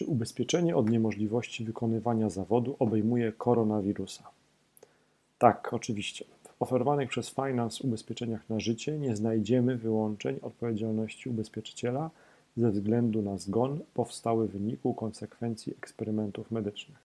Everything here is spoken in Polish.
Czy ubezpieczenie od niemożliwości wykonywania zawodu obejmuje koronawirusa? Tak, oczywiście. W oferowanych przez Finance ubezpieczeniach na życie nie znajdziemy wyłączeń odpowiedzialności ubezpieczyciela ze względu na zgon powstały w wyniku konsekwencji eksperymentów medycznych.